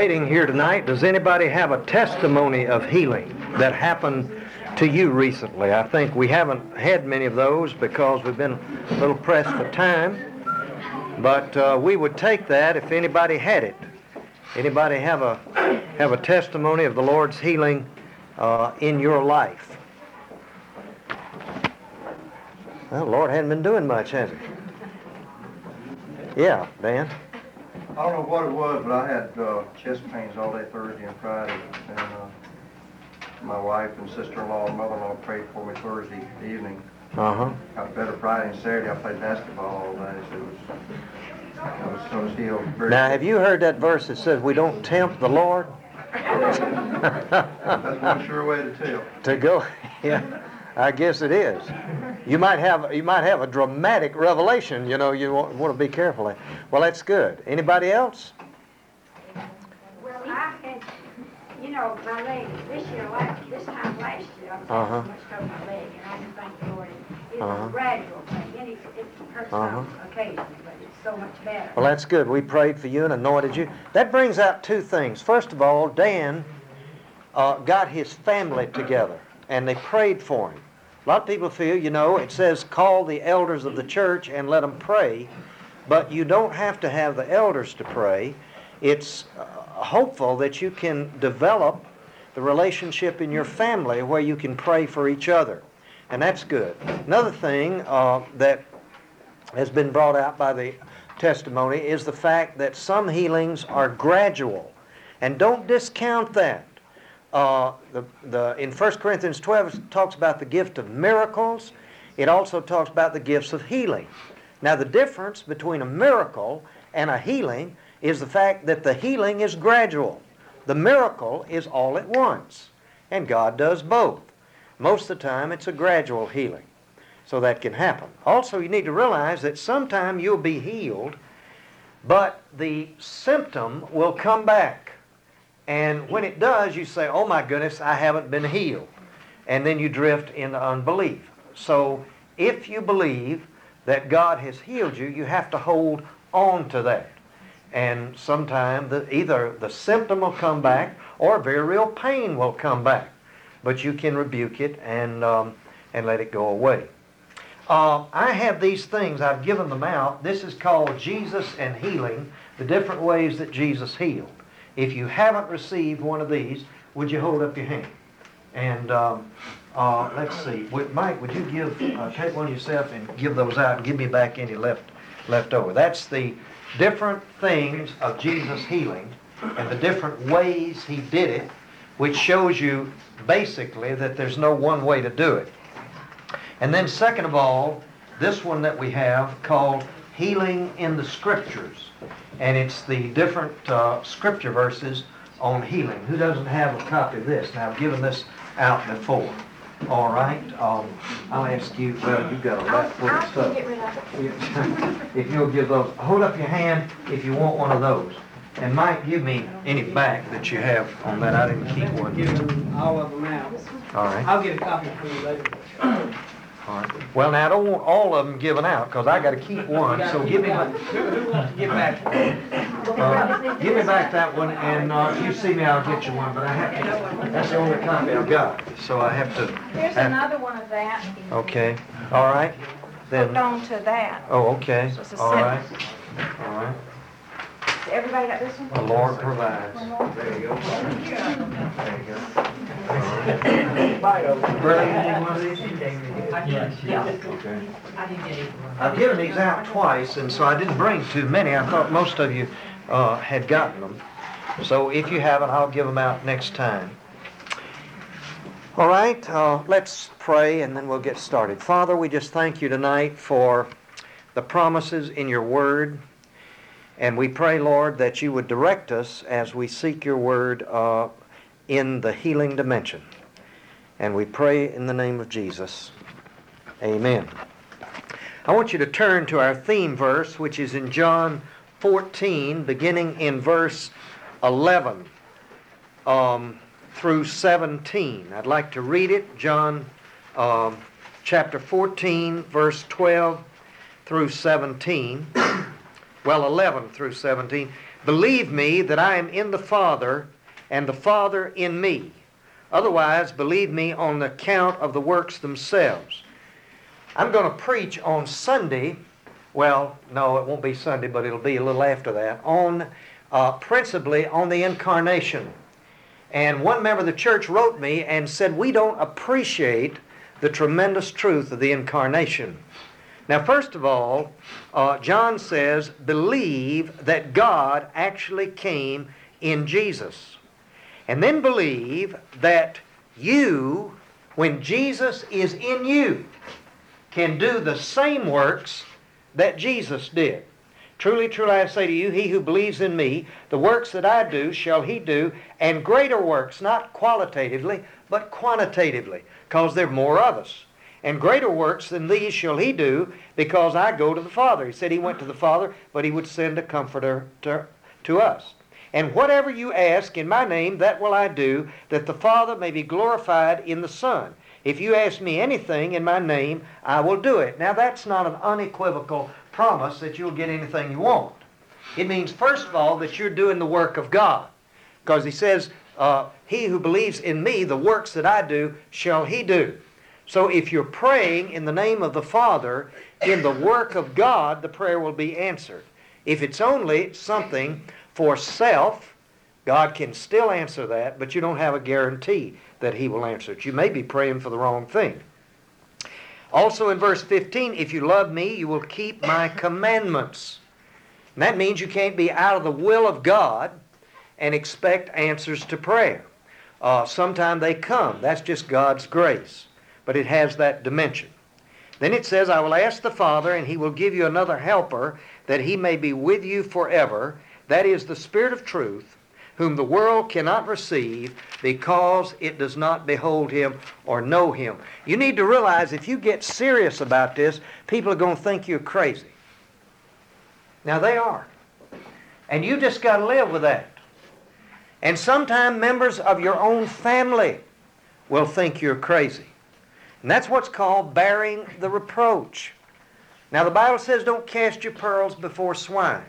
waiting here tonight, does anybody have a testimony of healing that happened to you recently? I think we haven't had many of those because we've been a little pressed for time. But uh, we would take that if anybody had it. Anybody have a have a testimony of the Lord's healing uh, in your life? Well, the Lord hadn't been doing much, has he? Yeah, Dan. I don't know what it was, but I had uh, chest pains all day Thursday and Friday, and uh, my wife and sister-in-law and mother-in-law prayed for me Thursday evening. Uh huh. Got better Friday and Saturday. I played basketball all day, so it was, I was, I was healed very Now, have you heard that verse that says we don't tempt the Lord That's one sure way to tell. to go? Yeah, I guess it is. You might have you might have a dramatic revelation. You know, you want, want to be careful. Well, that's good. Anybody else? Well, I had, you know, my leg, this year, last, this time last year, I was Uh-huh. so much trouble my leg, and I just thank the Lord. It's Uh-huh. a gradual thing, and it, it hurts Uh-huh. occasionally, but it's so much better. Well, that's good. We prayed for you and anointed you. That brings out two things. First of all, Dan uh, got his family together and they prayed for him. A lot of people feel, you know, it says call the elders of the church and let them pray, but you don't have to have the elders to pray. It's uh, hopeful that you can develop the relationship in your family where you can pray for each other. And that's good. Another thing uh, that has been brought out by the testimony is the fact that some healings are gradual. And don't discount that. Uh, the, the, in 1 Corinthians 12, it talks about the gift of miracles. It also talks about the gifts of healing. Now, the difference between a miracle and a healing is the fact that the healing is gradual. The miracle is all at once. And God does both. Most of the time, it's a gradual healing so that can happen. Also, you need to realize that sometime you'll be healed, but the symptom will come back. And when it does, you say, Oh my goodness, I haven't been healed. And then you drift into unbelief. So, if you believe that God has healed you, you have to hold on to that. And sometime the, either the symptom will come back or very real pain will come back. But you can rebuke it and, um, and let it go away. Uh, I have these things, I've given them out. This is called Jesus and Healing, the different ways that Jesus healed. If you haven't received one of these, would you hold up your hand? And um, uh, let's see, would, Mike, would you give, uh, take one yourself and give those out and give me back any left, left over? That's the different things of Jesus healing and the different ways he did it, which shows you basically that there's no one way to do it. And then, second of all, this one that we have called Healing in the Scriptures. And it's the different uh, scripture verses on healing. Who doesn't have a copy of this? Now, I've given this out before. All right? Um, I'll ask you, well, you've got a I'll, left full of I'll stuff. get rid of it. if you'll give those, hold up your hand if you want one of those. And Mike, give me any back that you have on that. I didn't keep one. Give them all of them out. All right. I'll get a copy for you later. All right. Well, now I don't want all of them given out because I got to keep one. So give me, my, Who, who wants to get back? uh, give me back that one, and uh, if you see me, I'll get you one. But I have to. That's the only copy I've got, so I have to. Here's have- another one of that, Okay. All right. Then. Then. on to that. Oh, okay. So All right. All right. Everybody got this one? The Lord provides. There you go. There you go. Brother, you need one of these? Okay. I've given these out twice, and so I didn't bring too many. I thought most of you uh, had gotten them. So if you haven't, I'll give them out next time. All right, uh, let's pray and then we'll get started. Father, we just thank you tonight for the promises in your word. And we pray, Lord, that you would direct us as we seek your word uh, in the healing dimension. And we pray in the name of Jesus. Amen. I want you to turn to our theme verse, which is in John 14, beginning in verse 11 um, through 17. I'd like to read it, John um, chapter 14, verse 12 through 17. Well, 11 through 17. Believe me that I am in the Father, and the Father in me. Otherwise, believe me on the account of the works themselves. I'm going to preach on Sunday. Well, no, it won't be Sunday, but it'll be a little after that. On uh, principally on the incarnation. And one member of the church wrote me and said, We don't appreciate the tremendous truth of the incarnation. Now, first of all, uh, John says, believe that God actually came in Jesus. And then believe that you, when Jesus is in you, can do the same works that Jesus did. Truly, truly, I say to you, he who believes in me, the works that I do shall he do, and greater works, not qualitatively, but quantitatively, because there are more of us. And greater works than these shall he do, because I go to the Father. He said he went to the Father, but he would send a comforter to, to us. And whatever you ask in my name, that will I do, that the Father may be glorified in the Son. If you ask me anything in my name, I will do it. Now, that's not an unequivocal promise that you'll get anything you want. It means, first of all, that you're doing the work of God. Because he says, uh, He who believes in me, the works that I do, shall he do. So if you're praying in the name of the Father, in the work of God, the prayer will be answered. If it's only something for self, God can still answer that, but you don't have a guarantee that He will answer it. You may be praying for the wrong thing. Also in verse 15, if you love me, you will keep my commandments. And that means you can't be out of the will of God and expect answers to prayer. Uh, Sometimes they come. That's just God's grace. But it has that dimension. Then it says, I will ask the Father, and he will give you another helper, that he may be with you forever. That is the Spirit of truth, whom the world cannot receive because it does not behold him or know him. You need to realize if you get serious about this, people are going to think you're crazy. Now they are. And you just got to live with that. And sometimes members of your own family will think you're crazy. And that's what's called bearing the reproach. Now the Bible says don't cast your pearls before swine.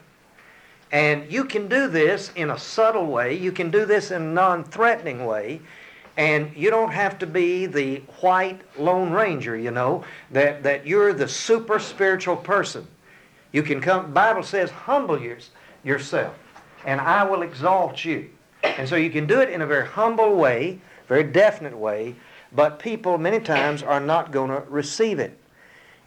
And you can do this in a subtle way. You can do this in a non-threatening way. And you don't have to be the white Lone Ranger, you know, that, that you're the super spiritual person. You can come, Bible says, humble yours, yourself, and I will exalt you. And so you can do it in a very humble way, very definite way, but people many times are not going to receive it.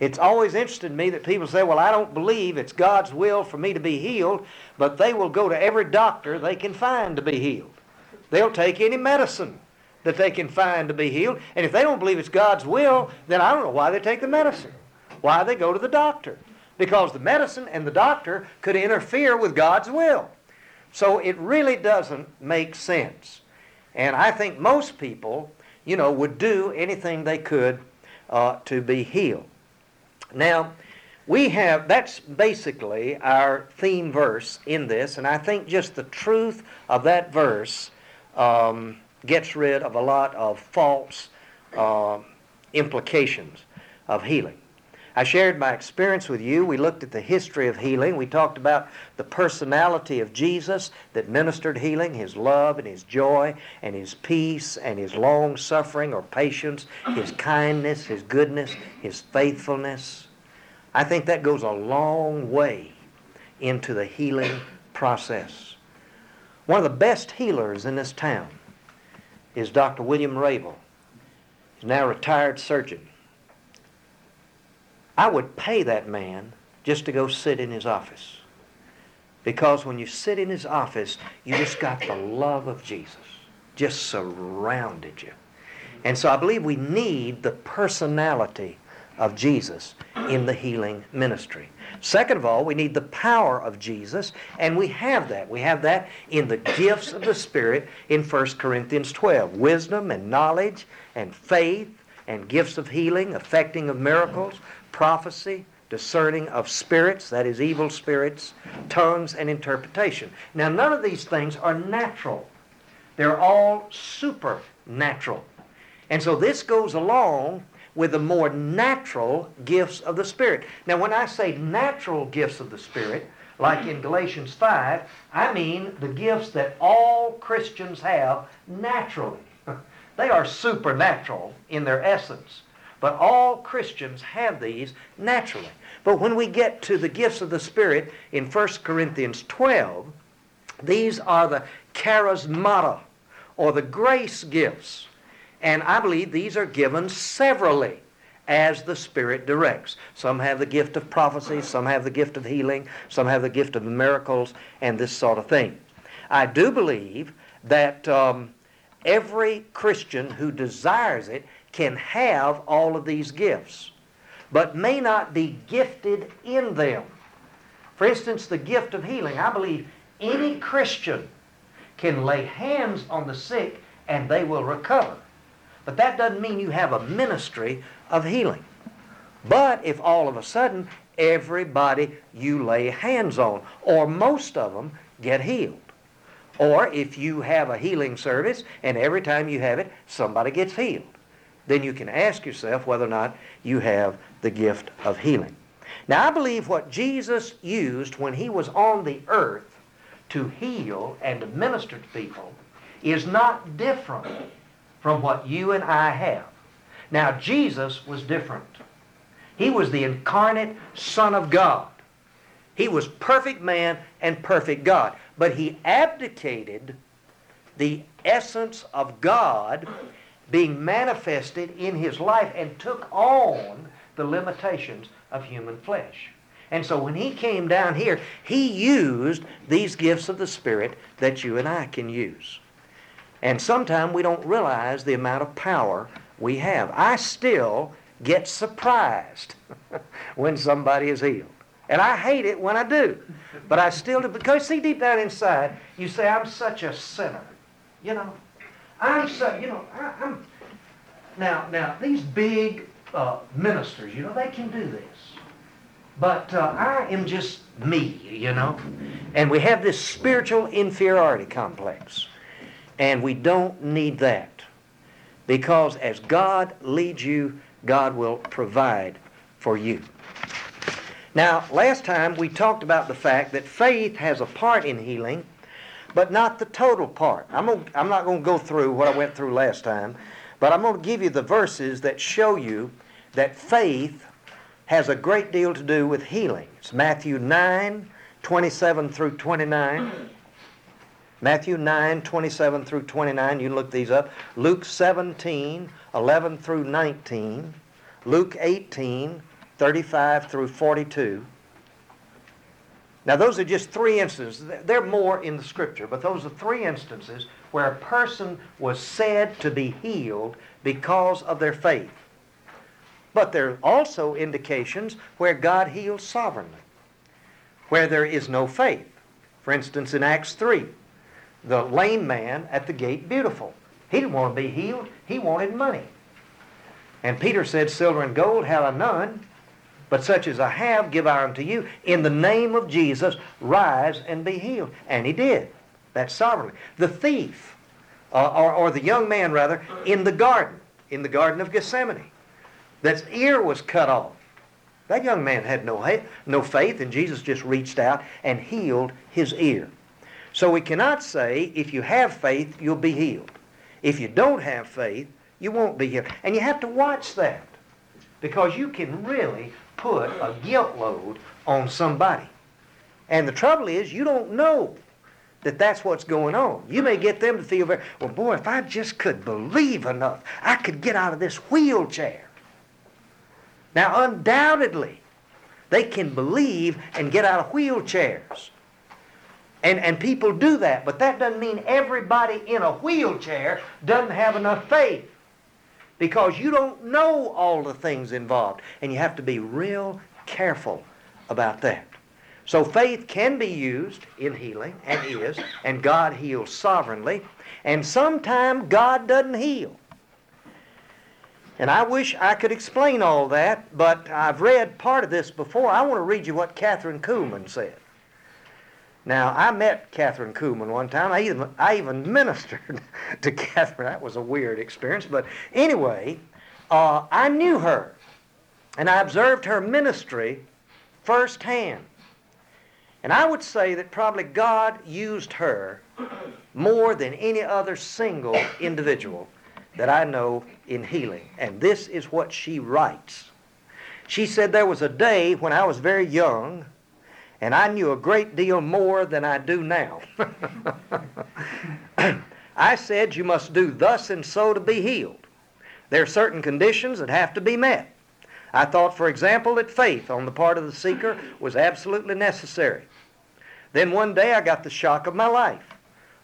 It's always interested me that people say, Well, I don't believe it's God's will for me to be healed, but they will go to every doctor they can find to be healed. They'll take any medicine that they can find to be healed. And if they don't believe it's God's will, then I don't know why they take the medicine. Why they go to the doctor. Because the medicine and the doctor could interfere with God's will. So it really doesn't make sense. And I think most people, you know, would do anything they could uh, to be healed. Now, we have, that's basically our theme verse in this, and I think just the truth of that verse um, gets rid of a lot of false uh, implications of healing. I shared my experience with you. We looked at the history of healing. We talked about the personality of Jesus that ministered healing, his love and his joy and his peace and his long suffering or patience, his kindness, his goodness, his faithfulness. I think that goes a long way into the healing process. One of the best healers in this town is Dr. William Rabel. He's now a retired surgeon. I would pay that man just to go sit in his office. Because when you sit in his office, you just got the love of Jesus just surrounded you. And so I believe we need the personality of Jesus in the healing ministry. Second of all, we need the power of Jesus, and we have that. We have that in the gifts of the Spirit in 1 Corinthians 12 wisdom and knowledge and faith and gifts of healing, effecting of miracles, prophecy, discerning of spirits, that is, evil spirits, tongues, and interpretation. Now, none of these things are natural, they're all supernatural. And so this goes along with the more natural gifts of the Spirit. Now, when I say natural gifts of the Spirit, like in Galatians 5, I mean the gifts that all Christians have naturally. They are supernatural in their essence. But all Christians have these naturally. But when we get to the gifts of the Spirit in 1 Corinthians 12, these are the charismata, or the grace gifts. And I believe these are given severally as the Spirit directs. Some have the gift of prophecy, some have the gift of healing, some have the gift of miracles, and this sort of thing. I do believe that um, every Christian who desires it can have all of these gifts, but may not be gifted in them. For instance, the gift of healing. I believe any Christian can lay hands on the sick and they will recover. But that doesn't mean you have a ministry of healing. But if all of a sudden everybody you lay hands on, or most of them, get healed, or if you have a healing service and every time you have it, somebody gets healed, then you can ask yourself whether or not you have the gift of healing. Now, I believe what Jesus used when he was on the earth to heal and to minister to people is not different from what you and I have. Now, Jesus was different. He was the incarnate Son of God. He was perfect man and perfect God. But he abdicated the essence of God being manifested in his life and took on the limitations of human flesh. And so when he came down here, he used these gifts of the Spirit that you and I can use. And sometimes we don't realize the amount of power we have. I still get surprised when somebody is healed. And I hate it when I do. But I still do. Because see, deep down inside, you say, I'm such a sinner. You know, I'm so, you know, I, am Now, now, these big uh, ministers, you know, they can do this. But uh, I am just me, you know. And we have this spiritual inferiority complex. And we don't need that. Because as God leads you, God will provide for you. Now, last time we talked about the fact that faith has a part in healing, but not the total part. I'm, gonna, I'm not going to go through what I went through last time, but I'm going to give you the verses that show you that faith has a great deal to do with healing. It's Matthew 9, 27 through 29. Matthew 9, 27 through 29. You look these up. Luke 17, 11 through 19. Luke 18, 35 through 42. Now, those are just three instances. There are more in the scripture, but those are three instances where a person was said to be healed because of their faith. But there are also indications where God heals sovereignly, where there is no faith. For instance, in Acts 3, the lame man at the gate beautiful. He didn't want to be healed, he wanted money. And Peter said, Silver and gold have I none, but such as I have give I unto you. In the name of Jesus, rise and be healed. And he did. That's sovereignly. The thief, uh, or, or the young man rather, in the garden, in the Garden of Gethsemane that's ear was cut off. That young man had no, no faith, and Jesus just reached out and healed his ear. So we cannot say, if you have faith, you'll be healed. If you don't have faith, you won't be healed. And you have to watch that because you can really put a guilt load on somebody. And the trouble is, you don't know that that's what's going on. You may get them to feel very, well, boy, if I just could believe enough, I could get out of this wheelchair. Now, undoubtedly, they can believe and get out of wheelchairs. And, and people do that, but that doesn't mean everybody in a wheelchair doesn't have enough faith. Because you don't know all the things involved, and you have to be real careful about that. So faith can be used in healing, and is, and God heals sovereignly, and sometimes God doesn't heal. And I wish I could explain all that, but I've read part of this before. I want to read you what Kathryn Kuhlman said. Now, I met Kathryn Kuhlman one time. I even, I even ministered to Kathryn. That was a weird experience. But anyway, uh, I knew her, and I observed her ministry firsthand. And I would say that probably God used her more than any other single individual that I know in healing. And this is what she writes. She said, There was a day when I was very young and I knew a great deal more than I do now. I said, You must do thus and so to be healed. There are certain conditions that have to be met. I thought, for example, that faith on the part of the seeker was absolutely necessary. Then one day I got the shock of my life.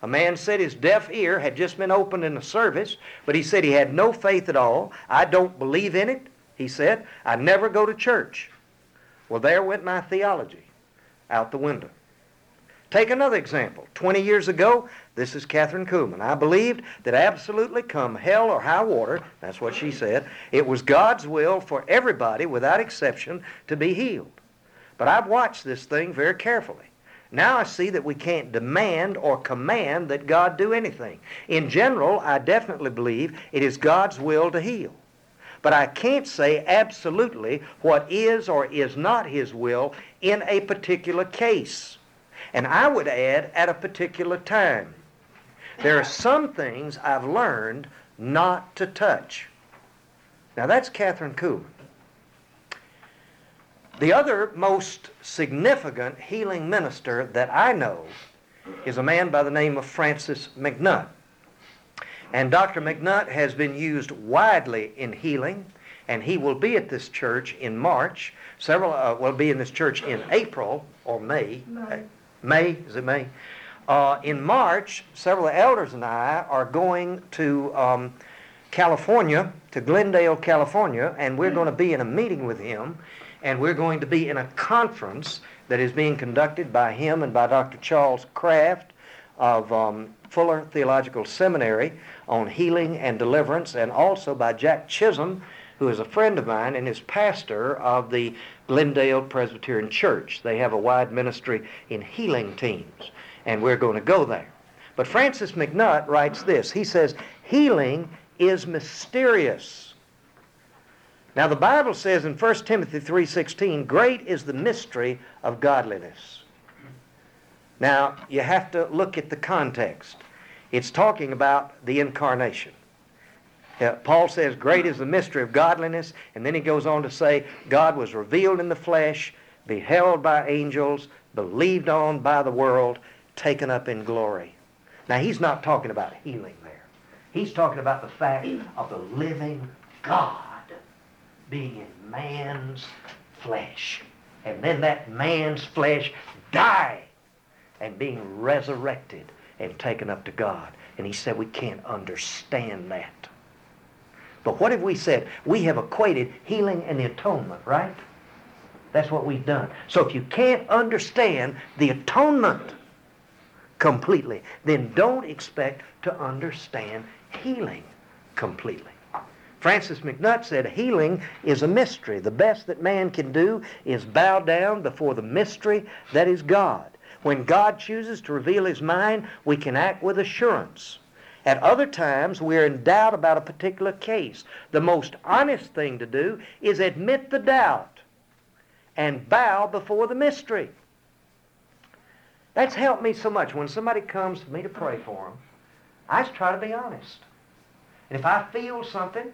A man said his deaf ear had just been opened in a service, but he said he had no faith at all. I don't believe in it, he said. I never go to church. Well, there went my theology out the window. Take another example. 20 years ago, this is Kathryn Kuhlman. I believed that absolutely come hell or high water, that's what she said, it was God's will for everybody, without exception, to be healed. But I've watched this thing very carefully. Now I see that we can't demand or command that God do anything. In general, I definitely believe it is God's will to heal. But I can't say absolutely what is or is not His will in a particular case. And I would add, at a particular time. There are some things I've learned not to touch. Now that's Kathryn Kuhlman. The other most significant healing minister that I know is a man by the name of Francis MacNutt. And Dr. MacNutt has been used widely in healing, and he will be at this church in March. Several uh, will be in this church in April or May. May. May, is it May? Uh, in March, several elders and I are going to um, California, to Glendale, California, and we're going to be in a meeting with him, and we're going to be in a conference that is being conducted by him and by Dr. Charles Kraft of um, Fuller Theological Seminary on healing and deliverance, and also by Jack Chisholm, who is a friend of mine and is pastor of the Glendale Presbyterian Church. They have a wide ministry in healing teams, and we're going to go there. But Francis MacNutt writes this. He says, Healing is mysterious. Now the Bible says in 1 Timothy 3:16, great is the mystery of godliness. Now, you have to look at the context. It's talking about the incarnation. Uh, Paul says, Great is the mystery of godliness. And then he goes on to say, God was revealed in the flesh, beheld by angels, believed on by the world, taken up in glory. Now, he's not talking about healing there. He's talking about the fact of the living God being in man's flesh. And then that man's flesh dying and being resurrected and taken up to God. And he said we can't understand that. But what have we said? We have equated healing and the atonement, right? That's what we've done. So if you can't understand the atonement completely, then don't expect to understand healing completely. Francis MacNutt said healing is a mystery. The best that man can do is bow down before the mystery that is God. When God chooses to reveal his mind, we can act with assurance. At other times, we're in doubt about a particular case. The most honest thing to do is admit the doubt and bow before the mystery. That's helped me so much. When somebody comes to me to pray for them, I just try to be honest. And if I feel something,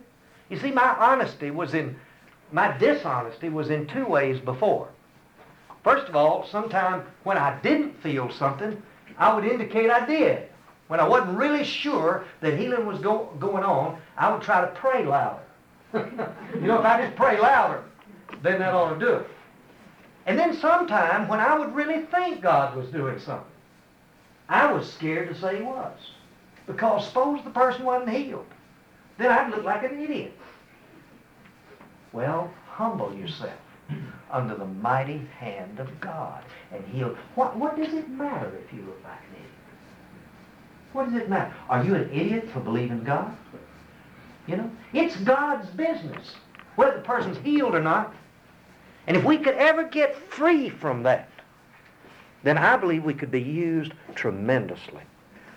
you see, my honesty was in, my dishonesty was in two ways before. First of all, sometime when I didn't feel something, I would indicate I did. When I wasn't really sure that healing was go, going on, I would try to pray louder. you know, if I just pray louder, then that ought to do it. And then sometime when I would really think God was doing something, I was scared to say he was. Because suppose the person wasn't healed. Then I'd look like an idiot. Well, humble yourself under the mighty hand of God and heal. What, what does it matter if you look like an idiot? What does it matter? Are you an idiot for believing God? You know, it's God's business whether the person's healed or not. And if we could ever get free from that, then I believe we could be used tremendously.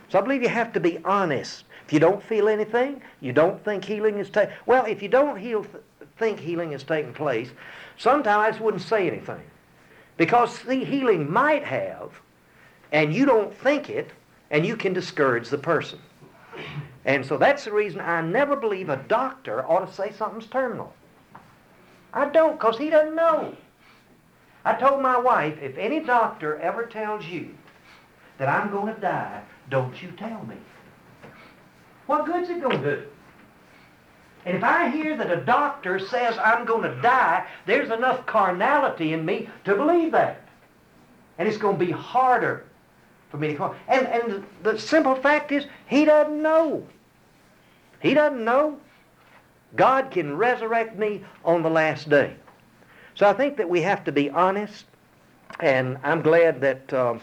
So I believe you have to be honest. If you don't feel anything, you don't think healing is taking well. If you don't heal, think healing is taking place, sometimes wouldn't say anything Because the healing might have, and you don't think it, and you can discourage the person. And so that's the reason I never believe a doctor ought to say something's terminal. I don't, because he doesn't know. I told my wife, if any doctor ever tells you that I'm going to die, don't you tell me. What good's it going to do? And if I hear that a doctor says I'm going to die, there's enough carnality in me to believe that. And it's going to be harder for me to come. And, and the simple fact is, he doesn't know. He doesn't know. God can resurrect me on the last day. So I think that we have to be honest, and I'm glad that um,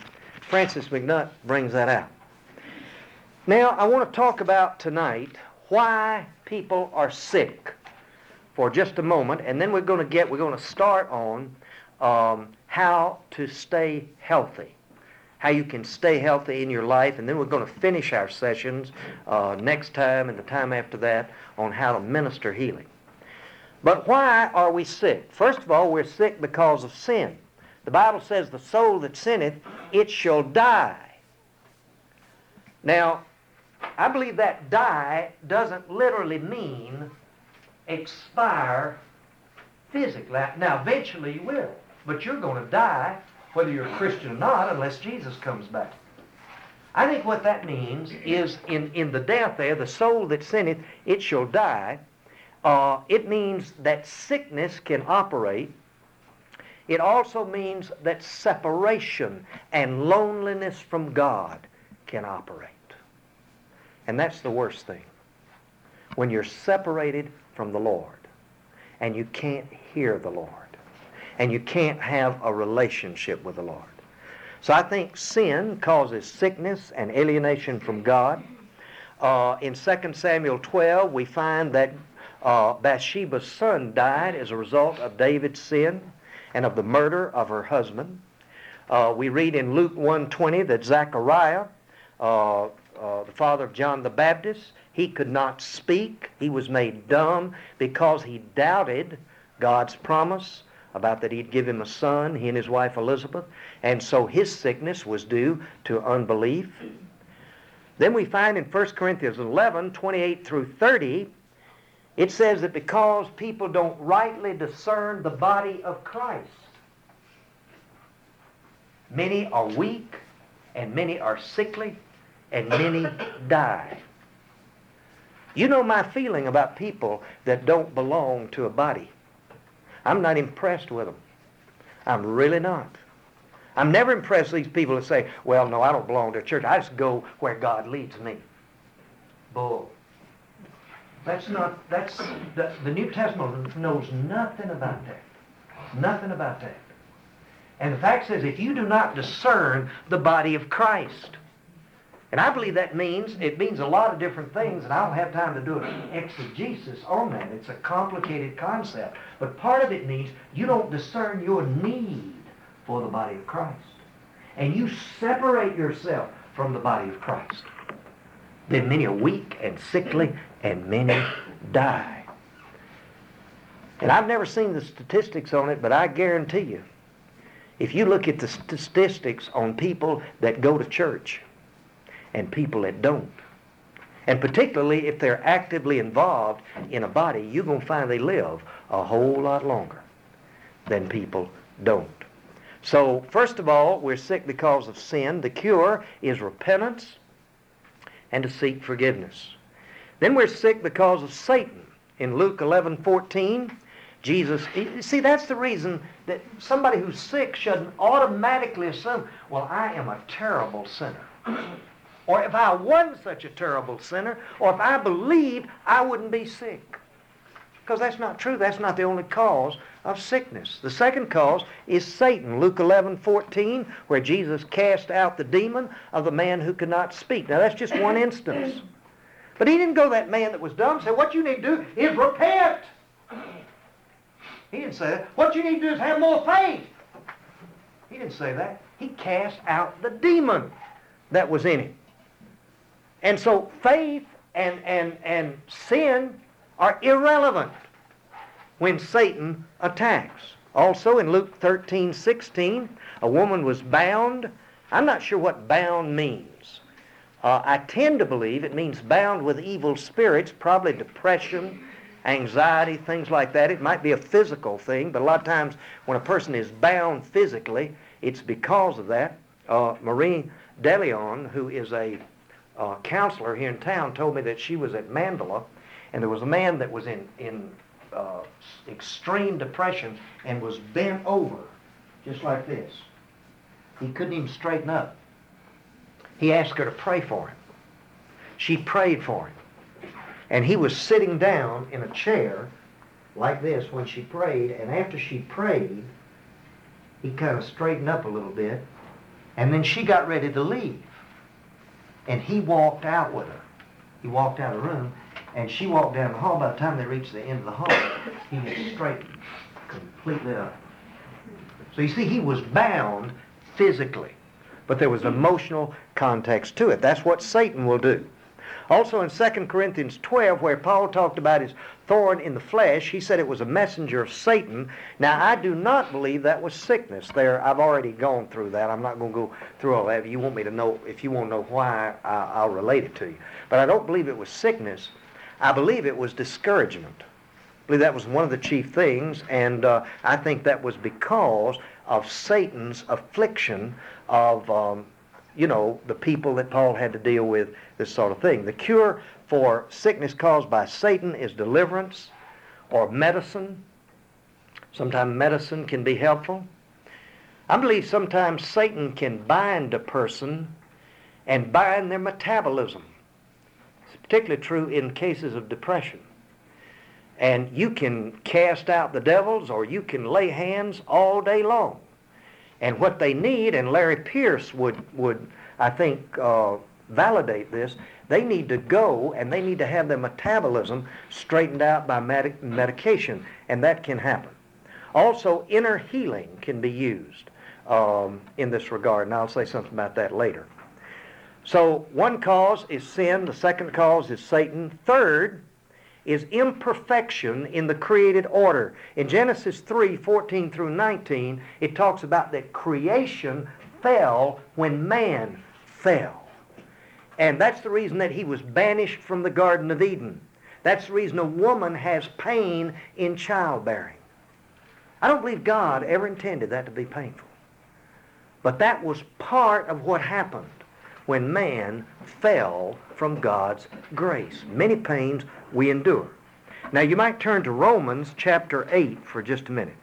Francis MacNutt brings that out. Now, I want to talk about tonight why people are sick for just a moment, and then we're going to get, we're going to start on um, how to stay healthy, how you can stay healthy in your life, and then we're going to finish our sessions uh, next time and the time after that on how to minister healing. But why are we sick? First of all, we're sick because of sin. The Bible says, the soul that sinneth, it shall die. Now, I believe that die doesn't literally mean expire physically. Now, eventually you will, but you're going to die whether you're a Christian or not unless Jesus comes back. I think what that means is in, in the death there, the soul that sinneth, it shall die. Uh, it means that sickness can operate. It also means that separation and loneliness from God can operate. And that's the worst thing. When you're separated from the Lord and you can't hear the Lord and you can't have a relationship with the Lord. So I think sin causes sickness and alienation from God. Uh, in 2 Samuel 12, we find that uh, Bathsheba's son died as a result of David's sin and of the murder of her husband. Uh, we read in Luke 1.20 that Zechariah, uh, the father of John the Baptist, he could not speak. He was made dumb because he doubted God's promise about that he'd give him a son, he and his wife Elizabeth, and so his sickness was due to unbelief. Then we find in 1 Corinthians 11, 28 through 30, it says that because people don't rightly discern the body of Christ, many are weak, and many are sickly, and many die. You know my feeling about people that don't belong to a body. I'm not impressed with them. I'm really not. I'm never impressed with these people that say, well, no, I don't belong to a church. I just go where God leads me. Bull. That's not, that's, the, the New Testament knows nothing about that. Nothing about that. And the fact says, if you do not discern the body of Christ, and I believe that means, it means a lot of different things, and I don't have time to do an exegesis on that. It's a complicated concept. But part of it means you don't discern your need for the body of Christ. And you separate yourself from the body of Christ. Then many are weak and sickly, and many die. And I've never seen the statistics on it, but I guarantee you, if you look at the statistics on people that go to church and people that don't, and particularly if they're actively involved in a body, you're going to find they live a whole lot longer than people don't. So, first of all, we're sick because of sin. The cure is repentance and to seek forgiveness. Then we're sick because of Satan. In Luke 11, 14, Jesus, see, that's the reason that somebody who's sick shouldn't automatically assume, well, I am a terrible sinner. Or if I wasn't such a terrible sinner, or if I believed, I wouldn't be sick. Because that's not true. That's not the only cause of sickness. The second cause is Satan. Luke 11, 14, where Jesus cast out the demon of the man who could not speak. Now, that's just one instance. But he didn't go to that man that was dumb and say, what you need to do is repent. He didn't say that. What you need to do is have more faith. He didn't say that. He cast out the demon that was in him. And so faith and, and, and sin are irrelevant when Satan attacks Also in Luke 13, 16, a woman was bound. I'm not sure what bound means. Uh, I tend to believe it means bound with evil spirits, probably depression, anxiety, things like that. It might be a physical thing, but a lot of times when a person is bound physically, it's because of that. Uh, Marie DeLeon, who is a uh, counselor here in town, told me that she was at Mandela, and there was a man that was in, in uh, extreme depression and was bent over, just like this. He couldn't even straighten up. He asked her to pray for him. She prayed for him. And he was sitting down in a chair like this when she prayed, and after she prayed, he kind of straightened up a little bit, and then she got ready to leave. And he walked out with her. He walked out of the room, and she walked down the hall. By the time they reached the end of the hall, he had straightened completely up. So you see, he was bound physically, but there was emotional context to it. That's what Satan will do. Also in 2 Corinthians 12, where Paul talked about his thorn in the flesh, he said it was a messenger of Satan. Now, I do not believe that was sickness. There, I've already gone through that. I'm not going to go through all that. If you want me to know, if you want to know why, I, I'll relate it to you. But I don't believe it was sickness. I believe it was discouragement. I believe that was one of the chief things, and uh, I think that was because of Satan's affliction of um, you know, the people that Paul had to deal with, this sort of thing. The cure for sickness caused by Satan is deliverance or medicine. Sometimes medicine can be helpful. I believe sometimes Satan can bind a person and bind their metabolism. It's particularly true in cases of depression. And you can cast out the devils or you can lay hands all day long. And what they need, and Larry Pierce would, would I think, uh, validate this, they need to go and they need to have their metabolism straightened out by medic- medication, and that can happen. Also, inner healing can be used um, in this regard, and I'll say something about that later. So, one cause is sin, the second cause is Satan. Third, is imperfection in the created order. In Genesis 3 14 through 19, it talks about that creation fell when man fell. And that's the reason that he was banished from the Garden of Eden. That's the reason a woman has pain in childbearing. I don't believe God ever intended that to be painful. But that was part of what happened when man fell from God's grace. Many pains we endure. Now you might turn to Romans chapter 8 for just a minute.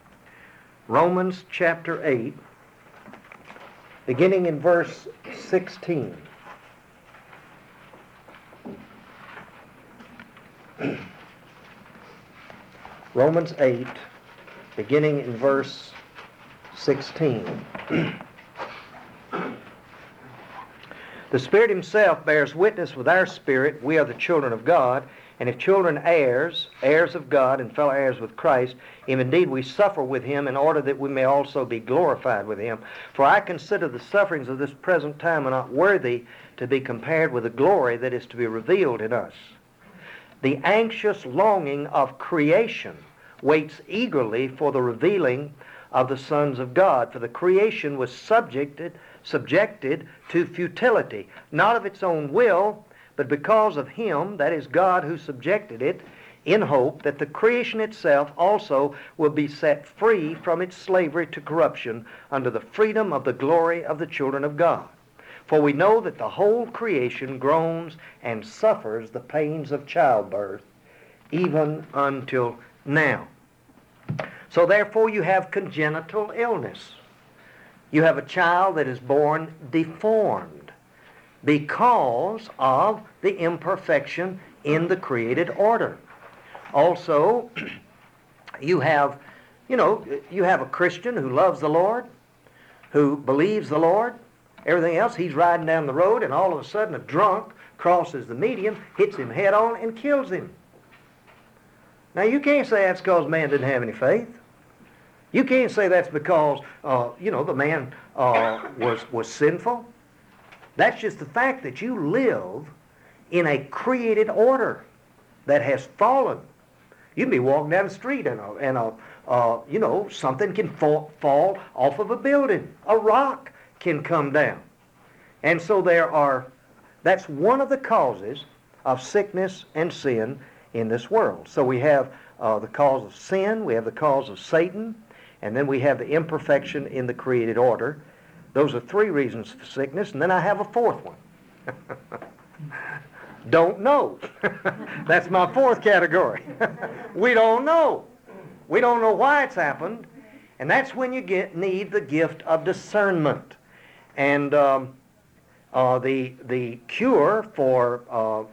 Romans chapter 8, beginning in verse 16. Romans 8, beginning in verse 16. The Spirit Himself bears witness with our spirit, we are the children of God, and if children heirs, heirs of God, and fellow heirs with Christ, if indeed we suffer with Him in order that we may also be glorified with Him. For I consider the sufferings of this present time are not worthy to be compared with the glory that is to be revealed in us. The anxious longing of creation waits eagerly for the revealing of the sons of God. For the creation was subjected subjected to futility, not of its own will, but because of Him, that is God who subjected it, in hope that the creation itself also will be set free from its slavery to corruption under the freedom of the glory of the children of God. For we know that the whole creation groans and suffers the pains of childbirth, even until now. So therefore you have congenital illness. You have a child that is born deformed because of the imperfection in the created order. Also, you have, you know, you have a Christian who loves the Lord, who believes the Lord, everything else. He's riding down the road, and all of a sudden a drunk crosses the median, hits him head on, and kills him. Now, you can't say that's because man didn't have any faith. You can't say that's because, uh, you know, the man uh, was, was sinful. That's just the fact that you live in a created order that has fallen. You can be walking down the street and a, and a, uh, you know, something can fall, fall off of a building. A rock can come down. And so there are, that's one of the causes of sickness and sin in this world. So we have uh, the cause of sin, we have the cause of Satan, and then we have the imperfection in the created order. Those are three reasons for sickness, and then I have a fourth one. don't know. That's my fourth category. we don't know. We don't know why it's happened, and that's when you get need the gift of discernment. And um, uh, the the cure for uh,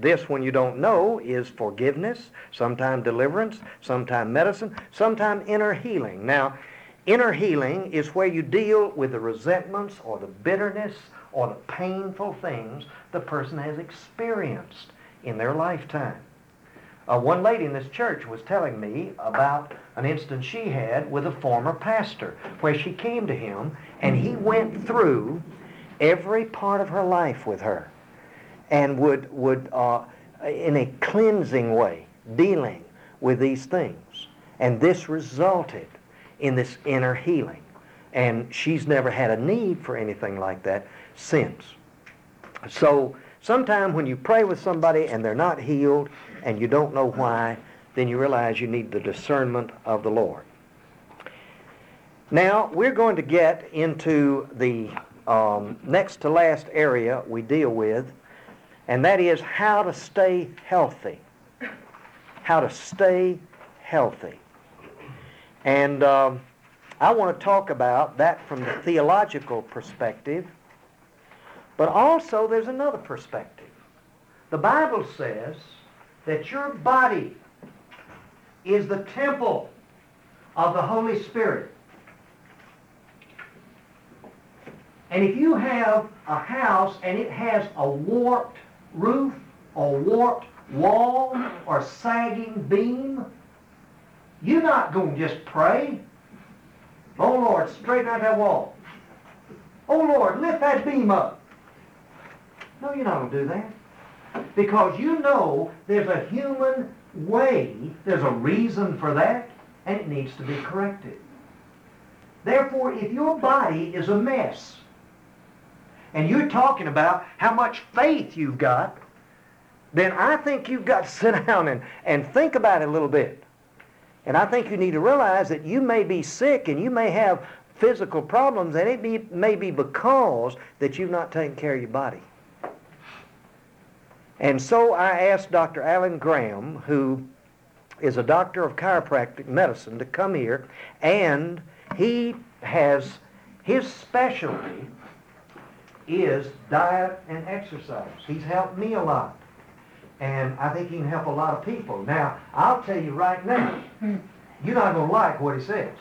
this when you don't know is forgiveness, sometime deliverance, sometime medicine, sometime inner healing. Now, inner healing is where you deal with the resentments or the bitterness or the painful things the person has experienced in their lifetime. Uh, one lady in this church was telling me about an instance she had with a former pastor where she came to him and he went through every part of her life with her and would, would uh, in a cleansing way, dealing with these things. And this resulted in this inner healing. And she's never had a need for anything like that since. So sometime when you pray with somebody and they're not healed and you don't know why, then you realize you need the discernment of the Lord. Now, we're going to get into the um, next to last area we deal with, and that is how to stay healthy. How to stay healthy. And um, I want to talk about that from the theological perspective, but also there's another perspective. The Bible says that your body is the temple of the Holy Spirit. And if you have a house and it has a warped roof or warped wall or sagging beam, you're not going to just pray. Oh Lord, straighten out that wall. Oh Lord, lift that beam up. No, you're not going to do that. Because you know there's a human way, there's a reason for that, and it needs to be corrected. Therefore, if your body is a mess, and you're talking about how much faith you've got, then I think you've got to sit down and, and think about it a little bit. And I think you need to realize that you may be sick and you may have physical problems, and it may be because that you've not taken care of your body. And so I asked Dr. Alan Graham, who is a doctor of chiropractic medicine, to come here, and he has his specialty is diet and exercise. He's helped me a lot. And I think he can help a lot of people. Now, I'll tell you right now, you're not going to like what he says.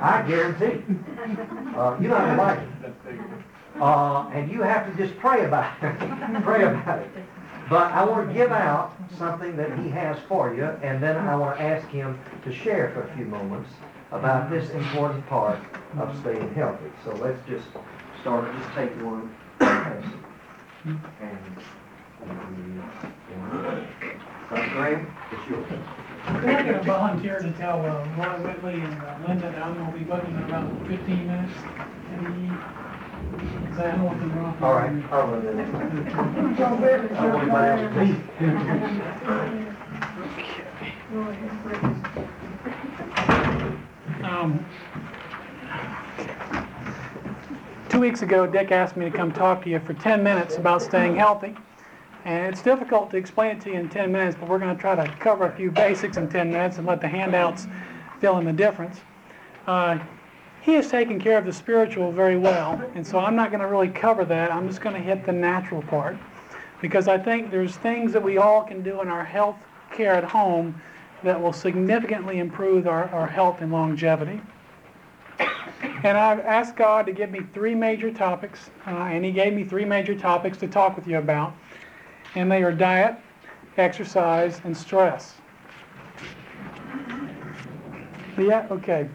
I guarantee. Uh, you're not going to like it. Uh, and you have to just pray about it. pray about it. But I want to give out something that he has for you, and then I want to ask him to share for a few moments about this important part of staying healthy. So let's just start, just take one. And, Dr. It's yours. I'm going to volunteer to tell uh, Roy Whitley and uh, Linda that I'm going to be in about 15 minutes. And say I what the wrong. All right, I'll run one. I want anybody else to leave. Um, Two weeks ago, Dick asked me to come talk to you for 10 minutes about staying healthy. And it's difficult to explain it to you in 10 minutes, but we're going to try to cover a few basics in 10 minutes and let the handouts fill in the difference. Uh, he has taken care of the spiritual very well, and so I'm not going to really cover that. I'm just going to hit the natural part because I think there's things that we all can do in our health care at home that will significantly improve our, our health and longevity. And I've asked God to give me three major topics, uh, and He gave me three major topics to talk with you about. And they are diet, exercise, and stress. Yeah, okay.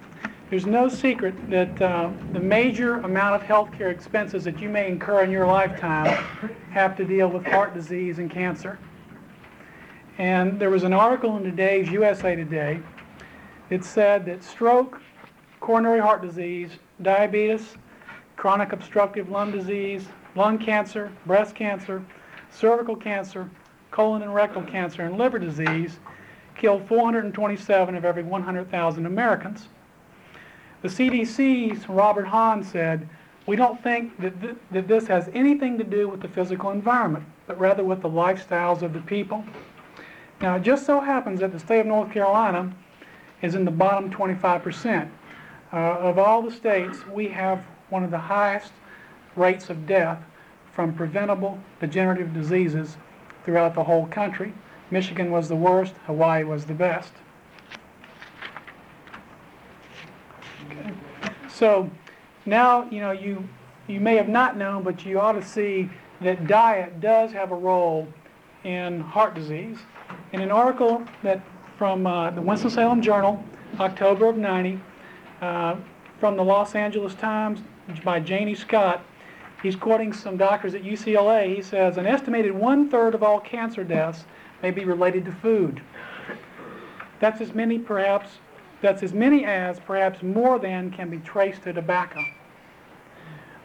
There's no secret that uh, the major amount of healthcare expenses that you may incur in your lifetime have to deal with heart disease and cancer. And there was an article in today's USA Today it said that stroke, coronary heart disease, diabetes, chronic obstructive lung disease, lung cancer, breast cancer, cervical cancer, colon and rectal cancer, and liver disease killed 427 of every 100,000 Americans. The CDC's Robert Hahn said, we don't think that, th- that this has anything to do with the physical environment, but rather with the lifestyles of the people. Now, it just so happens that the state of North Carolina is in the bottom 25%. Uh, of all the states, we have one of the highest rates of death from preventable degenerative diseases throughout the whole country. Michigan was the worst, Hawaii was the best. Okay. So now, you know, you, you may have not known, but you ought to see that diet does have a role in heart disease. In an article that from uh, the Winston-Salem Journal, October of 90, uh, from the Los Angeles Times by Janie Scott, he's quoting some doctors at UCLA. He says, an estimated one-third of all cancer deaths may be related to food. That's as many perhaps, that's as many as, perhaps more than, can be traced to tobacco.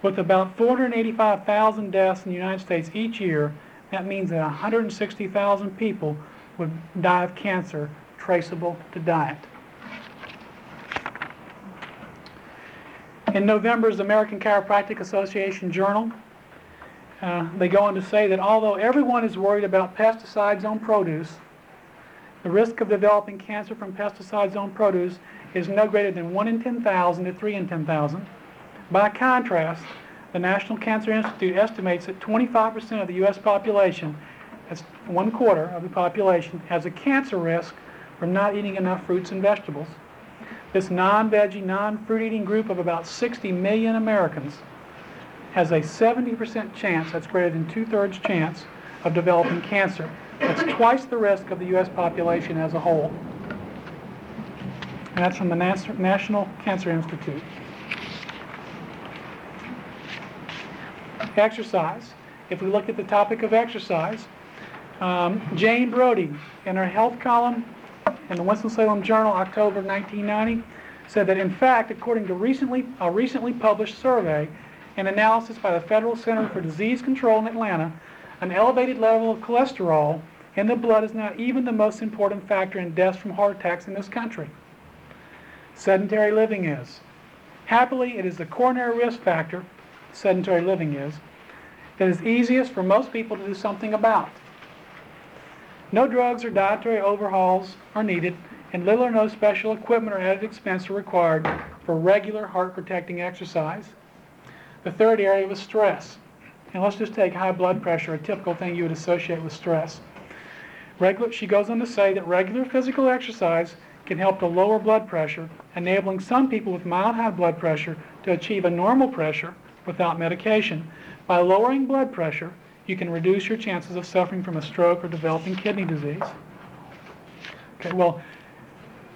With about 485,000 deaths in the United States each year, that means that 160,000 people would die of cancer traceable to diet. In November's American Chiropractic Association Journal, uh, they go on to say that although everyone is worried about pesticides on produce, the risk of developing cancer from pesticides on produce is no greater than 1 in 10,000 to 3 in 10,000. By contrast, the National Cancer Institute estimates that 25% of the U.S. population, that's one quarter of the population, has a cancer risk from not eating enough fruits and vegetables. This non-veggie, non-fruit eating group of about 60 million Americans has a 70% chance, that's greater than two-thirds chance, of developing cancer. That's twice the risk of the U.S. population as a whole. And that's from the Nas- National Cancer Institute. Exercise. If we look at the topic of exercise, um, Jane Brody, in her health column in the Winston-Salem Journal, October 1990, said that in fact, according to recently, a recently published survey, an analysis by the Federal Center for Disease Control in Atlanta, an elevated level of cholesterol in the blood is now even the most important factor in deaths from heart attacks in this country. Sedentary living is. Happily, it is the coronary risk factor, sedentary living is, that is easiest for most people to do something about. No drugs or dietary overhauls are needed, and little or no special equipment or added expense are required for regular heart protecting exercise. The third area was stress. And let's just take high blood pressure, a typical thing you would associate with stress. Regular, she goes on to say that regular physical exercise can help to lower blood pressure, enabling some people with mild high blood pressure to achieve a normal pressure without medication. By lowering blood pressure, you can reduce your chances of suffering from a stroke or developing kidney disease. Okay, well,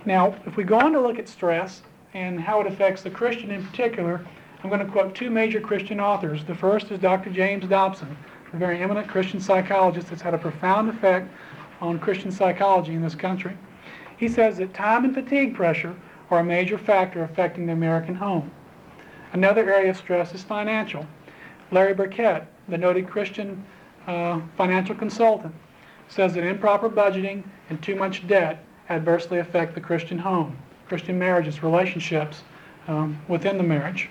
now, if we go on to look at stress and how it affects the Christian in particular, I'm going to quote two major Christian authors. The first is Dr. James Dobson, a very eminent Christian psychologist that's had a profound effect on Christian psychology in this country. He says that time and fatigue pressure are a major factor affecting the American home. Another area of stress is financial. Larry Burkett, the noted Christian uh, financial consultant, says that improper budgeting and too much debt adversely affect the Christian home, Christian marriages, relationships um, within the marriage.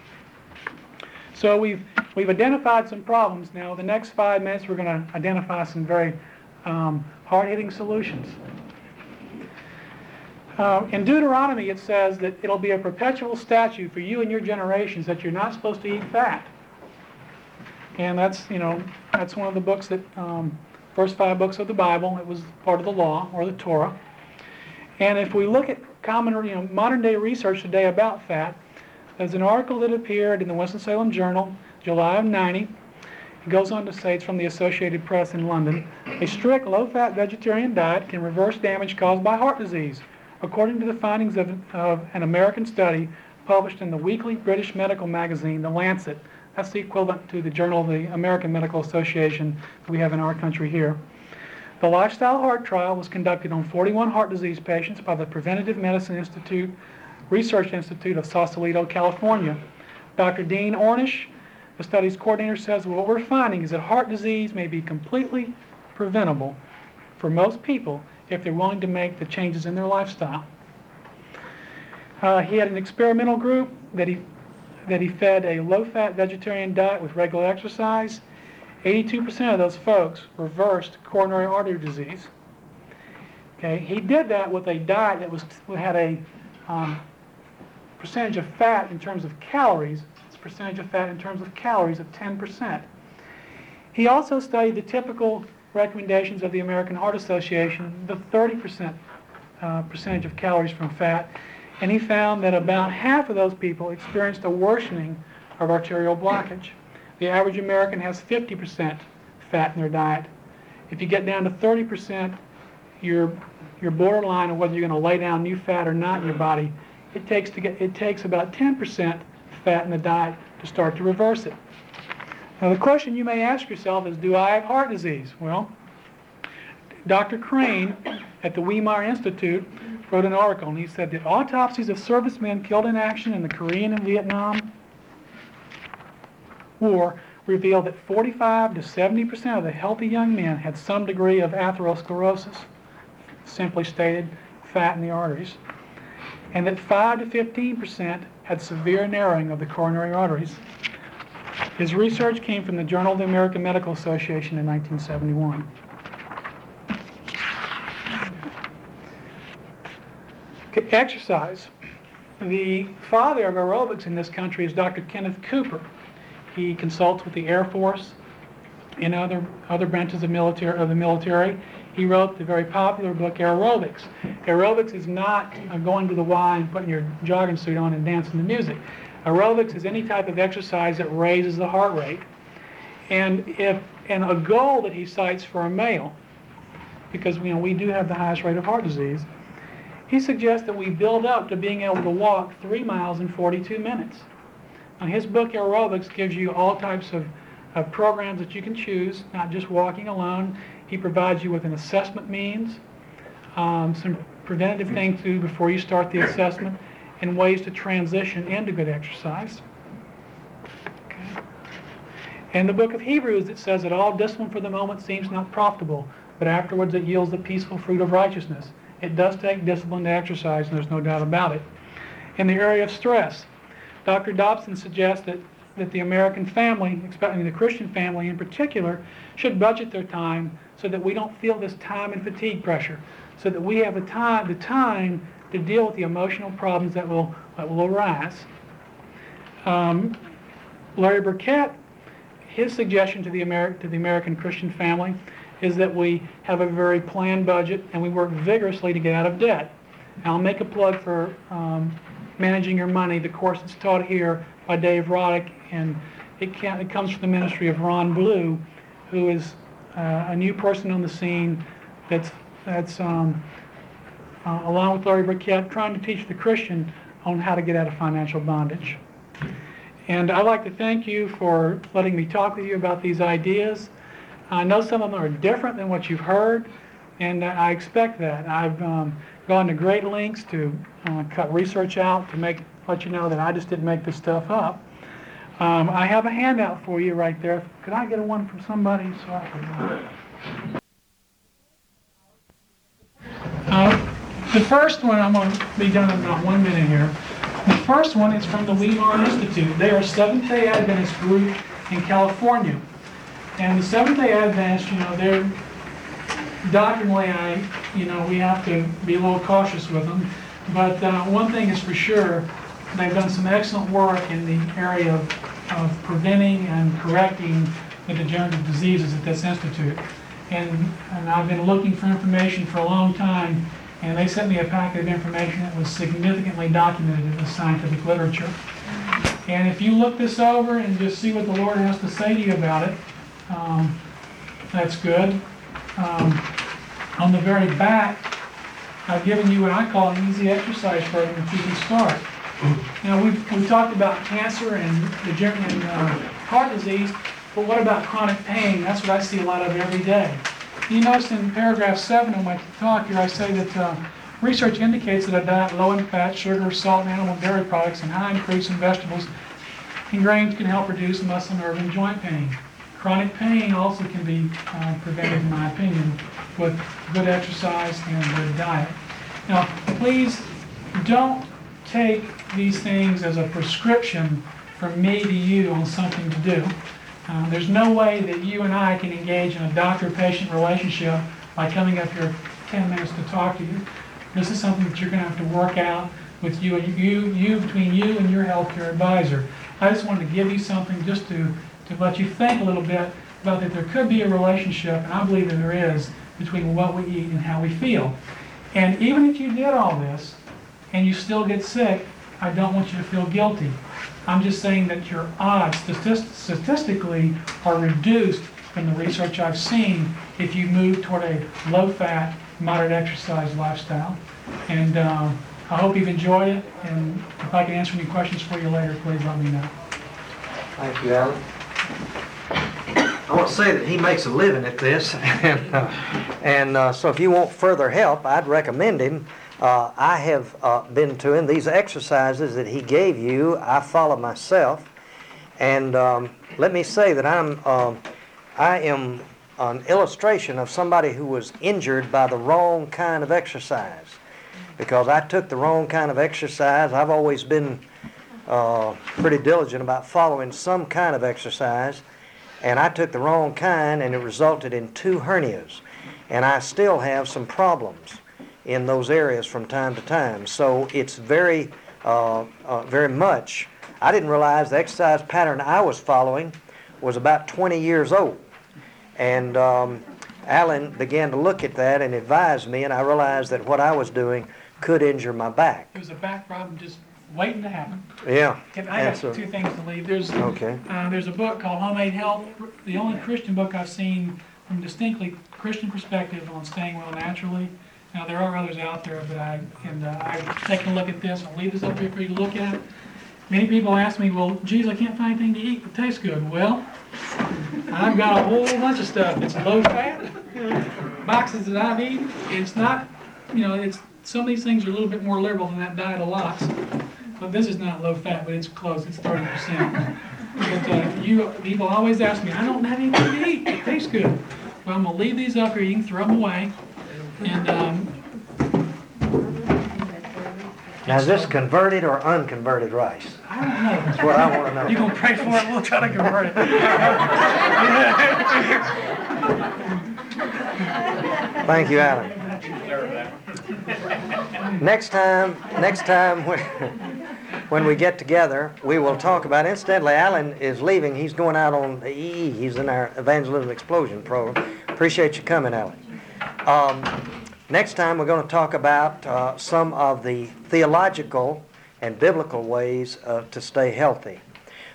So we've, we've identified some problems. Now, the next five minutes, we're going to identify some very um, hard-hitting solutions. Uh, in Deuteronomy, it says that it'll be a perpetual statute for you and your generations that you're not supposed to eat fat. And that's, you know, that's one of the books that, um, first five books of the Bible, it was part of the law or the Torah. And if we look at common, you know, modern day research today about fat, there's an article that appeared in the Winston-Salem Journal, July of 90. It goes on to say it's from the Associated Press in London. A strict low-fat vegetarian diet can reverse damage caused by heart disease, according to the findings of, of an American study published in the weekly British medical magazine, The Lancet. That's the equivalent to the Journal of the American Medical Association that we have in our country here. The lifestyle heart trial was conducted on 41 heart disease patients by the Preventative Medicine Institute, Research Institute of Sausalito, California. Dr. Dean Ornish, the study's coordinator, says what we're finding is that heart disease may be completely preventable for most people if they're willing to make the changes in their lifestyle. Uh, he had an experimental group that he that he fed a low-fat vegetarian diet with regular exercise. 82% of those folks reversed coronary artery disease. Okay, he did that with a diet that was had a um, percentage of fat in terms of calories, it's percentage of fat in terms of calories of 10%. He also studied the typical recommendations of the American Heart Association, the 30% uh, percentage of calories from fat, and he found that about half of those people experienced a worsening of arterial blockage. The average American has 50% fat in their diet. If you get down to 30%, you're, you're borderline on whether you're going to lay down new fat or not in your body. It takes, to get, it takes about 10% fat in the diet to start to reverse it. Now the question you may ask yourself is, do I have heart disease? Well, Dr. Crane at the Weimar Institute wrote an article and he said that autopsies of servicemen killed in action in the Korean and Vietnam War revealed that 45 to 70 percent of the healthy young men had some degree of atherosclerosis, simply stated, fat in the arteries, and that 5 to 15 percent had severe narrowing of the coronary arteries. His research came from the Journal of the American Medical Association in 1971. Exercise. The father of aerobics in this country is Dr. Kenneth Cooper. He consults with the Air Force and other other branches of military of the military. He wrote the very popular book Aerobics. Aerobics is not uh, going to the Y and putting your jogging suit on and dancing to music. Aerobics is any type of exercise that raises the heart rate. And if and a goal that he cites for a male, because you know we do have the highest rate of heart disease, he suggests that we build up to being able to walk three miles in 42 minutes. Now, his book Aerobics gives you all types of, of programs that you can choose, not just walking alone. He provides you with an assessment means, um, some preventative things to do before you start the assessment, and ways to transition into good exercise. Okay. In the book of Hebrews, it says that all discipline for the moment seems not profitable, but afterwards it yields the peaceful fruit of righteousness. It does take discipline to exercise, and there's no doubt about it. In the area of stress, Dr. Dobson suggests that, that the American family, especially the Christian family in particular, should budget their time so that we don't feel this time and fatigue pressure, so that we have the time, the time to deal with the emotional problems that will, that will arise. Um, Larry Burkett, his suggestion to the, Ameri- to the American Christian family is that we have a very planned budget and we work vigorously to get out of debt. And I'll make a plug for um, Managing Your Money, the course that's taught here by Dave Roddick, and it, can, it comes from the ministry of Ron Blue, who is uh, a new person on the scene that's, that's um, uh, along with Larry Burkett, trying to teach the Christian on how to get out of financial bondage. And I'd like to thank you for letting me talk with you about these ideas. I know some of them are different than what you've heard, and I expect that. I've um, gone to great lengths to uh, cut research out to make let you know that I just didn't make this stuff up. Um, I have a handout for you right there. Could I get a one from somebody so I can? Uh, the first one I'm going to be done in about one minute here. The first one is from the Weimar Institute. They are a Seventh-day Adventist group in California. And the Seventh-day Adventists, you know, they're doctrinally, I, you know, we have to be a little cautious with them. But uh, one thing is for sure, they've done some excellent work in the area of, of preventing and correcting the degenerative diseases at this institute. And, and I've been looking for information for a long time, and they sent me a packet of information that was significantly documented in the scientific literature. And if you look this over and just see what the Lord has to say to you about it, um, that's good. Um, on the very back, I've given you what I call an easy exercise program that you can start. Now, we've, we've talked about cancer and degenerate and uh, heart disease, but what about chronic pain? That's what I see a lot of every day. You notice in paragraph seven of my talk here, I say that uh, research indicates that a diet low in fat, sugar, salt, and animal dairy products and high in fruits and vegetables and grains can help reduce muscle, nerve, and joint pain. Chronic pain also can be uh, prevented, in my opinion, with good exercise and good diet. Now, please don't take these things as a prescription from me to you on something to do. Um, There's no way that you and I can engage in a doctor-patient relationship by coming up here 10 minutes to talk to you. This is something that you're going to have to work out with you, and you, you, between you and your healthcare advisor. I just wanted to give you something just to, to let you think a little bit about that there could be a relationship, and I believe that there is, between what we eat and how we feel. And even if you did all this, and you still get sick, I don't want you to feel guilty. I'm just saying that your odds statistically are reduced from the research I've seen if you move toward a low-fat, moderate exercise lifestyle. And um, I hope you've enjoyed it, and if I can answer any questions for you later, please let me know. Thank you, Alan. I want to say that he makes a living at this, and, uh, and uh, so if you want further help, I'd recommend him. Uh, I have uh, been to him. These exercises that he gave you, I follow myself, and um, let me say that I'm um, I am an illustration of somebody who was injured by the wrong kind of exercise, because I took the wrong kind of exercise. I've always been uh, pretty diligent about following some kind of exercise, and I took the wrong kind, and it resulted in two hernias. And I still have some problems in those areas from time to time. So it's very, uh, uh, very much. I didn't realize the exercise pattern I was following was about 20 years old. And um, Alan began to look at that and advised me, and I realized that what I was doing could injure my back. It was a back problem just waiting to happen. Yeah. I got two things to leave. There's, Okay. uh, there's a book called Homemade Health, the only Christian book I've seen from distinctly Christian perspective on staying well naturally. Now, there are others out there, but I, and uh, I've taken a look at this, I'll leave this up here for you to look at. Many people ask me, well, geez, I can't find anything to eat that tastes good. Well, I've got a whole bunch of stuff. It's low fat, boxes that I've eaten. It's not, you know, it's, some of these things are a little bit more liberal than that diet of lots. But this is not low fat, but it's close, it's thirty percent. But, uh, you, people always ask me, I don't have anything to eat, it tastes good. Well, I'm gonna leave these up here, you can throw them away. And, um, Now, is this converted or unconverted rice? I don't know. That's what I want to know. You gonna pray for it, we'll try to convert it. Thank you, Alan. Next time, next time when, when we get together, we will talk about, incidentally, Alan is leaving, he's going out on the EE, he's in our Evangelism Explosion program. Appreciate you coming, Alan. Um, next time, we're going to talk about uh, some of the theological and biblical ways uh, to stay healthy.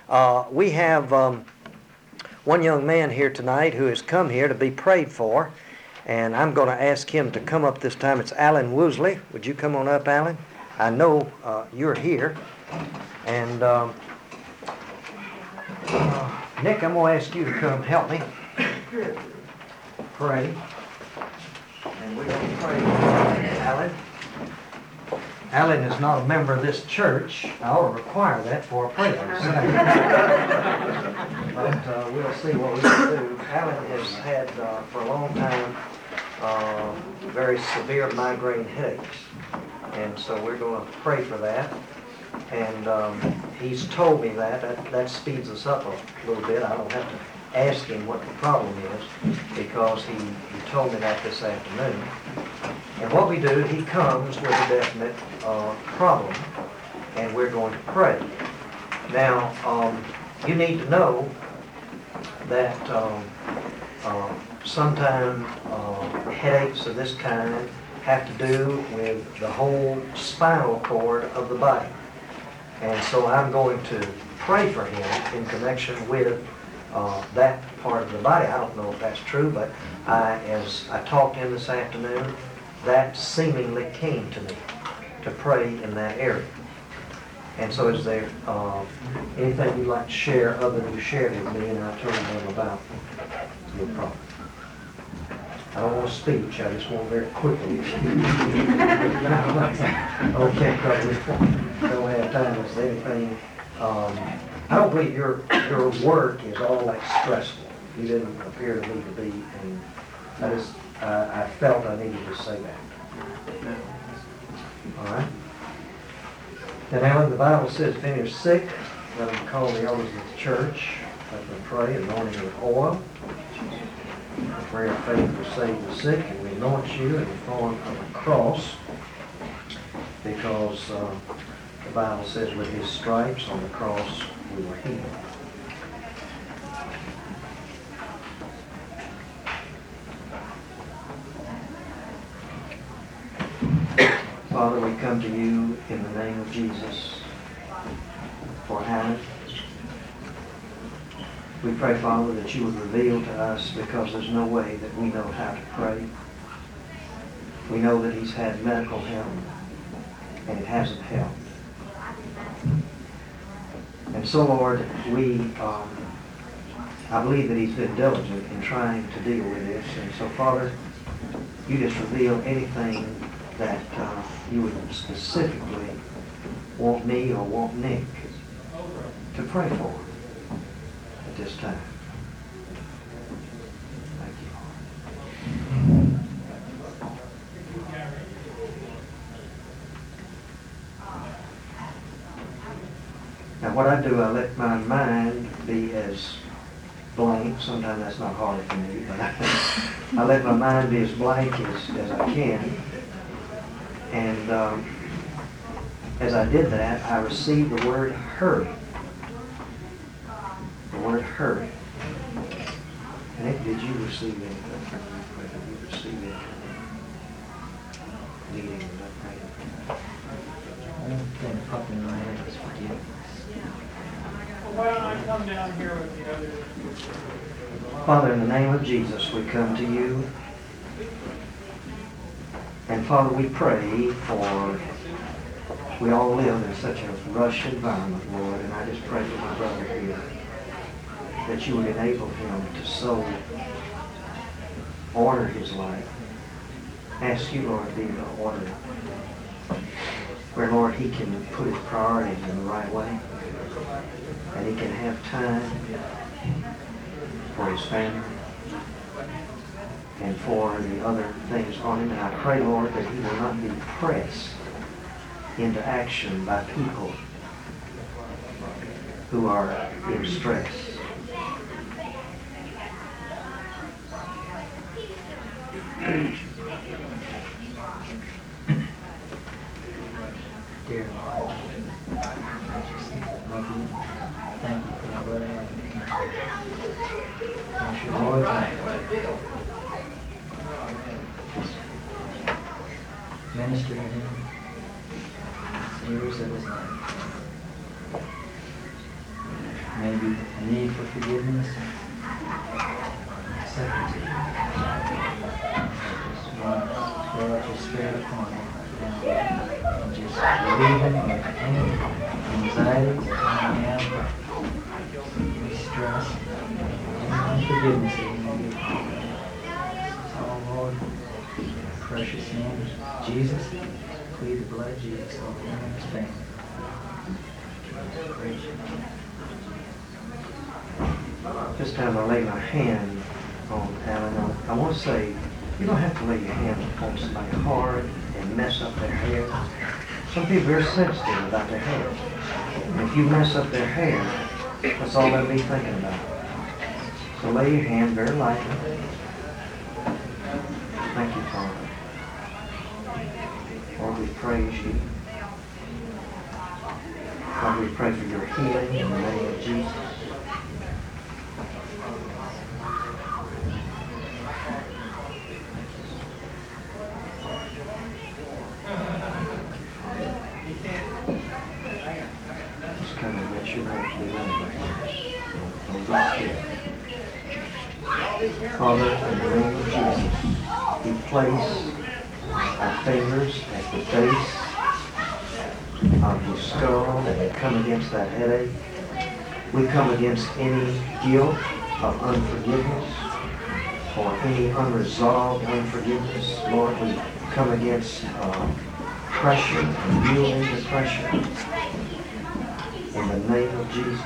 Uh, we have um, one young man here tonight who has come here to be prayed for. And I'm going to ask him to come up this time. It's Alan Woosley. Would you come on up, Alan? I know uh, you're here. And um, uh, Nick, I'm going to ask you to come help me pray. And we're going to pray for Alan. Alan is not a member of this church. I will require that for a prayer. But uh, we'll see what we can do. Alan has had uh, for a long time uh, very severe migraine headaches. And so we're going to pray for that. And um, he's told me that. that. That speeds us up a little bit. I don't have to ask him what the problem is because he, he told me that this afternoon. And what we do, he comes with a definite uh, problem and we're going to pray. Now, um, you need to know that um, uh, sometimes uh, headaches of this kind have to do with the whole spinal cord of the body. And so I'm going to pray for him in connection with uh, that part of the body. I don't know if that's true, but I, as I talked to him this afternoon, that seemingly came to me to pray in that area. And so is there uh, anything you'd like to share other than you shared with me and I told them about your problem? I don't want a speech, I just want very quickly. Okay, because don't have time to say anything. Um, I don't believe your, your work is all that stressful. You didn't appear to me to be, and I just, I, I felt I needed to say that. All right? And Alan, the Bible says, if any are sick, let them call the elders of the church, let them pray, anointing with oil. Prayer of faith will save the sick, and we anoint you in the form of a cross, because uh, the Bible says with his stripes on the cross, we were healed. Father, we come to you in the name of Jesus for Alan. We pray, Father, that you would reveal to us because there's no way that we know how to pray. We know that he's had medical help and it hasn't helped. And so, Lord, we, um, I believe that he's been diligent in trying to deal with this. And so, Father, you just reveal anything that uh, you would specifically want me or want Nick to pray for this time. Thank you, Now, what I do, I let my mind be as blank. Sometimes that's not hard for me, but I, I let my mind be as blank as, as I can. And um, as I did that, I received the word hurry. The word hurry. Nick, did you receive anything from me? Did you receive anything? Meeting with that Only thing that popped in my head was forgiveness. Why don't I come down here with the others? Father, in the name of Jesus, we come to you. And Father, we pray for, we all live in such a rush environment, Lord, and I just pray for my brother here, that you would enable him to so order his life. Ask you, Lord, to be the order, where, Lord, he can put his priorities in the right way, and he can have time for his family and for the other things on him. And I pray, Lord, that he will not be pressed into action by people who are in stress. Dear People are sensitive about their hair. And if you mess up their hair, that's all they'll be thinking about. So lay your hand very lightly. Thank you, Father. Lord, we praise you. Lord, we pray for your healing in the name of Jesus. Father, in the name of Jesus, we place our fingers at the base of his skull and we come against that headache. We come against any guilt of unforgiveness. or any unresolved unforgiveness. Lord, we come against uh, pressure and yielding to pressure. In the name of Jesus.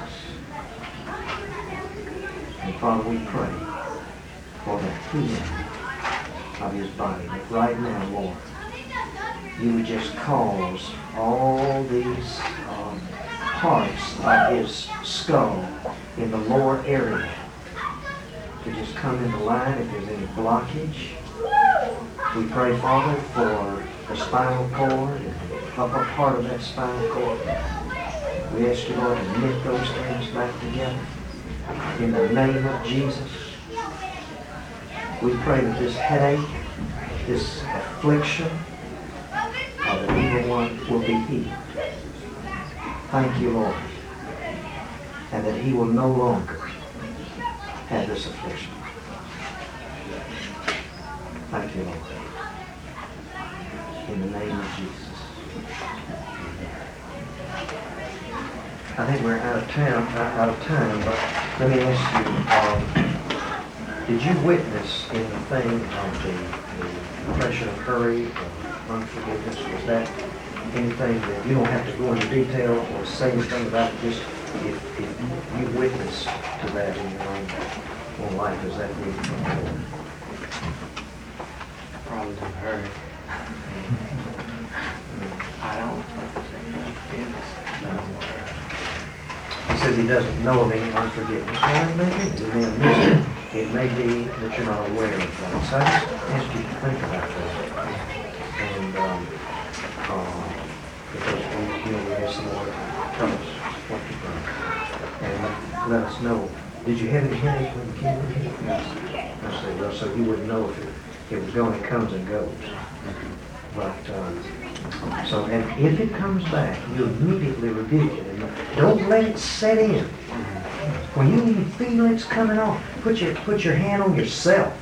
And Father, we pray for the healing of his body. But right now, Lord, you would just cause all these um, parts of his skull in the lower area to just come into line if there's any blockage. We pray, Father, for the spinal cord and the upper part of that spinal cord. We ask you, Lord, to knit those things back together. In the name of Jesus. We pray that this headache, this affliction of the evil one will be healed. Thank you, Lord. And that he will no longer have this affliction. Thank you, Lord. In the name of Jesus. I think we're out of town, uh, out of time, but let me ask you, um, did you witness in the thing of the, the pressure of hurry or unforgiveness, was that anything that, you don't have to go into detail or say anything about it, just if, if you witnessed to that in your own, own life, is that really from the Lord? Problems in hurry. I don't. He says he doesn't know of any unforgiveness. Well, it may be, it may have missed it. It may be that you're not aware of that. So I just ask you to think about that. And, um, uh, because we, you know, we have some more, tell us what you've done. And let- us know. Did you have any headache when you came in here? Yes. I say, well, so you wouldn't know if it, it was going, it comes and goes. But, um, so, and if it comes back, you immediately rebuke it. And don't let it set in. When you feel it's coming on, put your, put your hand on yourself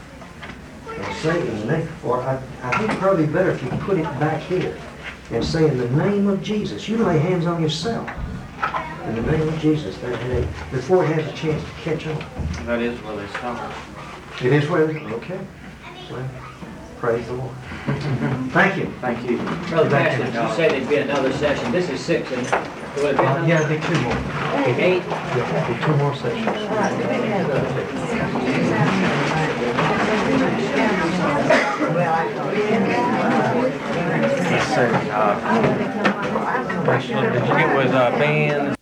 and say in the name, or I, I think probably better if you put it back here and say in the name of Jesus. You lay hands on yourself. In the name of Jesus, that headache, before it has a chance to catch on. That is where they start. It is where, okay. Well, praise the Lord. Thank you. Thank you. Brother Parsons, you said there'd be another session. This is six, and will it be Uh, another? Yeah, I think two more. Eight? Yeah, be two more sessions. Yes, sir. Uh, Did you get with, uh, Ben?